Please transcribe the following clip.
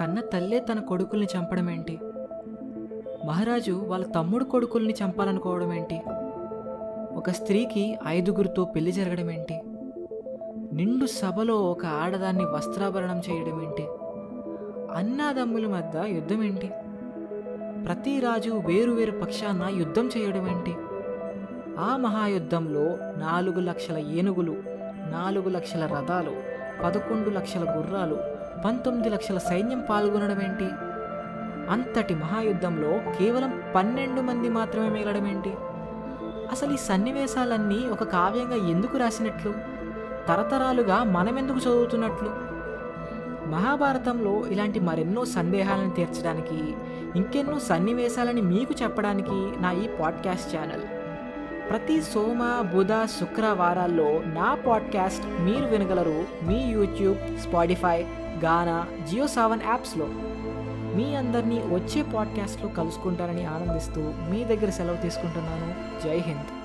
కన్న తల్లే తన కొడుకుల్ని చంపడం ఏంటి? మహారాజు వాళ్ళ తమ్ముడు కొడుకుల్ని చంపాలనుకోవడం ఏంటి? ఒక స్త్రీకి ఐదుగురితో పెళ్ళి జరగడం ఏంటి? నిండు సభలో ఒక ఆడదాన్ని వస్త్రాభరణం చేయడం ఏంటి? అన్నాదమ్ముల మధ్య యుద్ధం ఏంటి? ప్రతి రాజు వేరు వేరు పక్షాన యుద్ధం చేయడం ఏంటి? ఆ మహాయుద్ధంలో నాలుగు లక్షల ఏనుగులు నాలుగు లక్షల రథాలు పదకొండు లక్షల గుర్రాలు పంతొమ్మిది లక్షల సైన్యం పాల్గొనడం ఏంటి? అంతటి మహాయుద్ధంలో కేవలం పన్నెండు మంది మాత్రమే మిగలడం ఏంటి? అసలు ఈ సన్నివేశాలన్నీ ఒక కావ్యంగా ఎందుకు రాసినట్లు? తరతరాలుగా మనమెందుకు చదువుతున్నట్లు? మహాభారతంలో ఇలాంటి మరెన్నో సందేహాలను తీర్చడానికి ఇంకెన్నో సన్నివేశాలని మీకు చెప్పడానికి నా ఈ పాడ్కాస్ట్ ఛానల్. ప్రతి సోమ బుధ శుక్రవారాల్లో నా పాడ్కాస్ట్ మీరు వినగలరు మీ యూట్యూబ్ స్పాటిఫై గానా జియో సావన్ యాప్స్లో. మీ అందరినీ వచ్చే పాడ్కాస్ట్లో కలుసుకుంటారని ఆనందిస్తూ మీ దగ్గర సెలవు తీసుకుంటున్నాను. జై హింద్.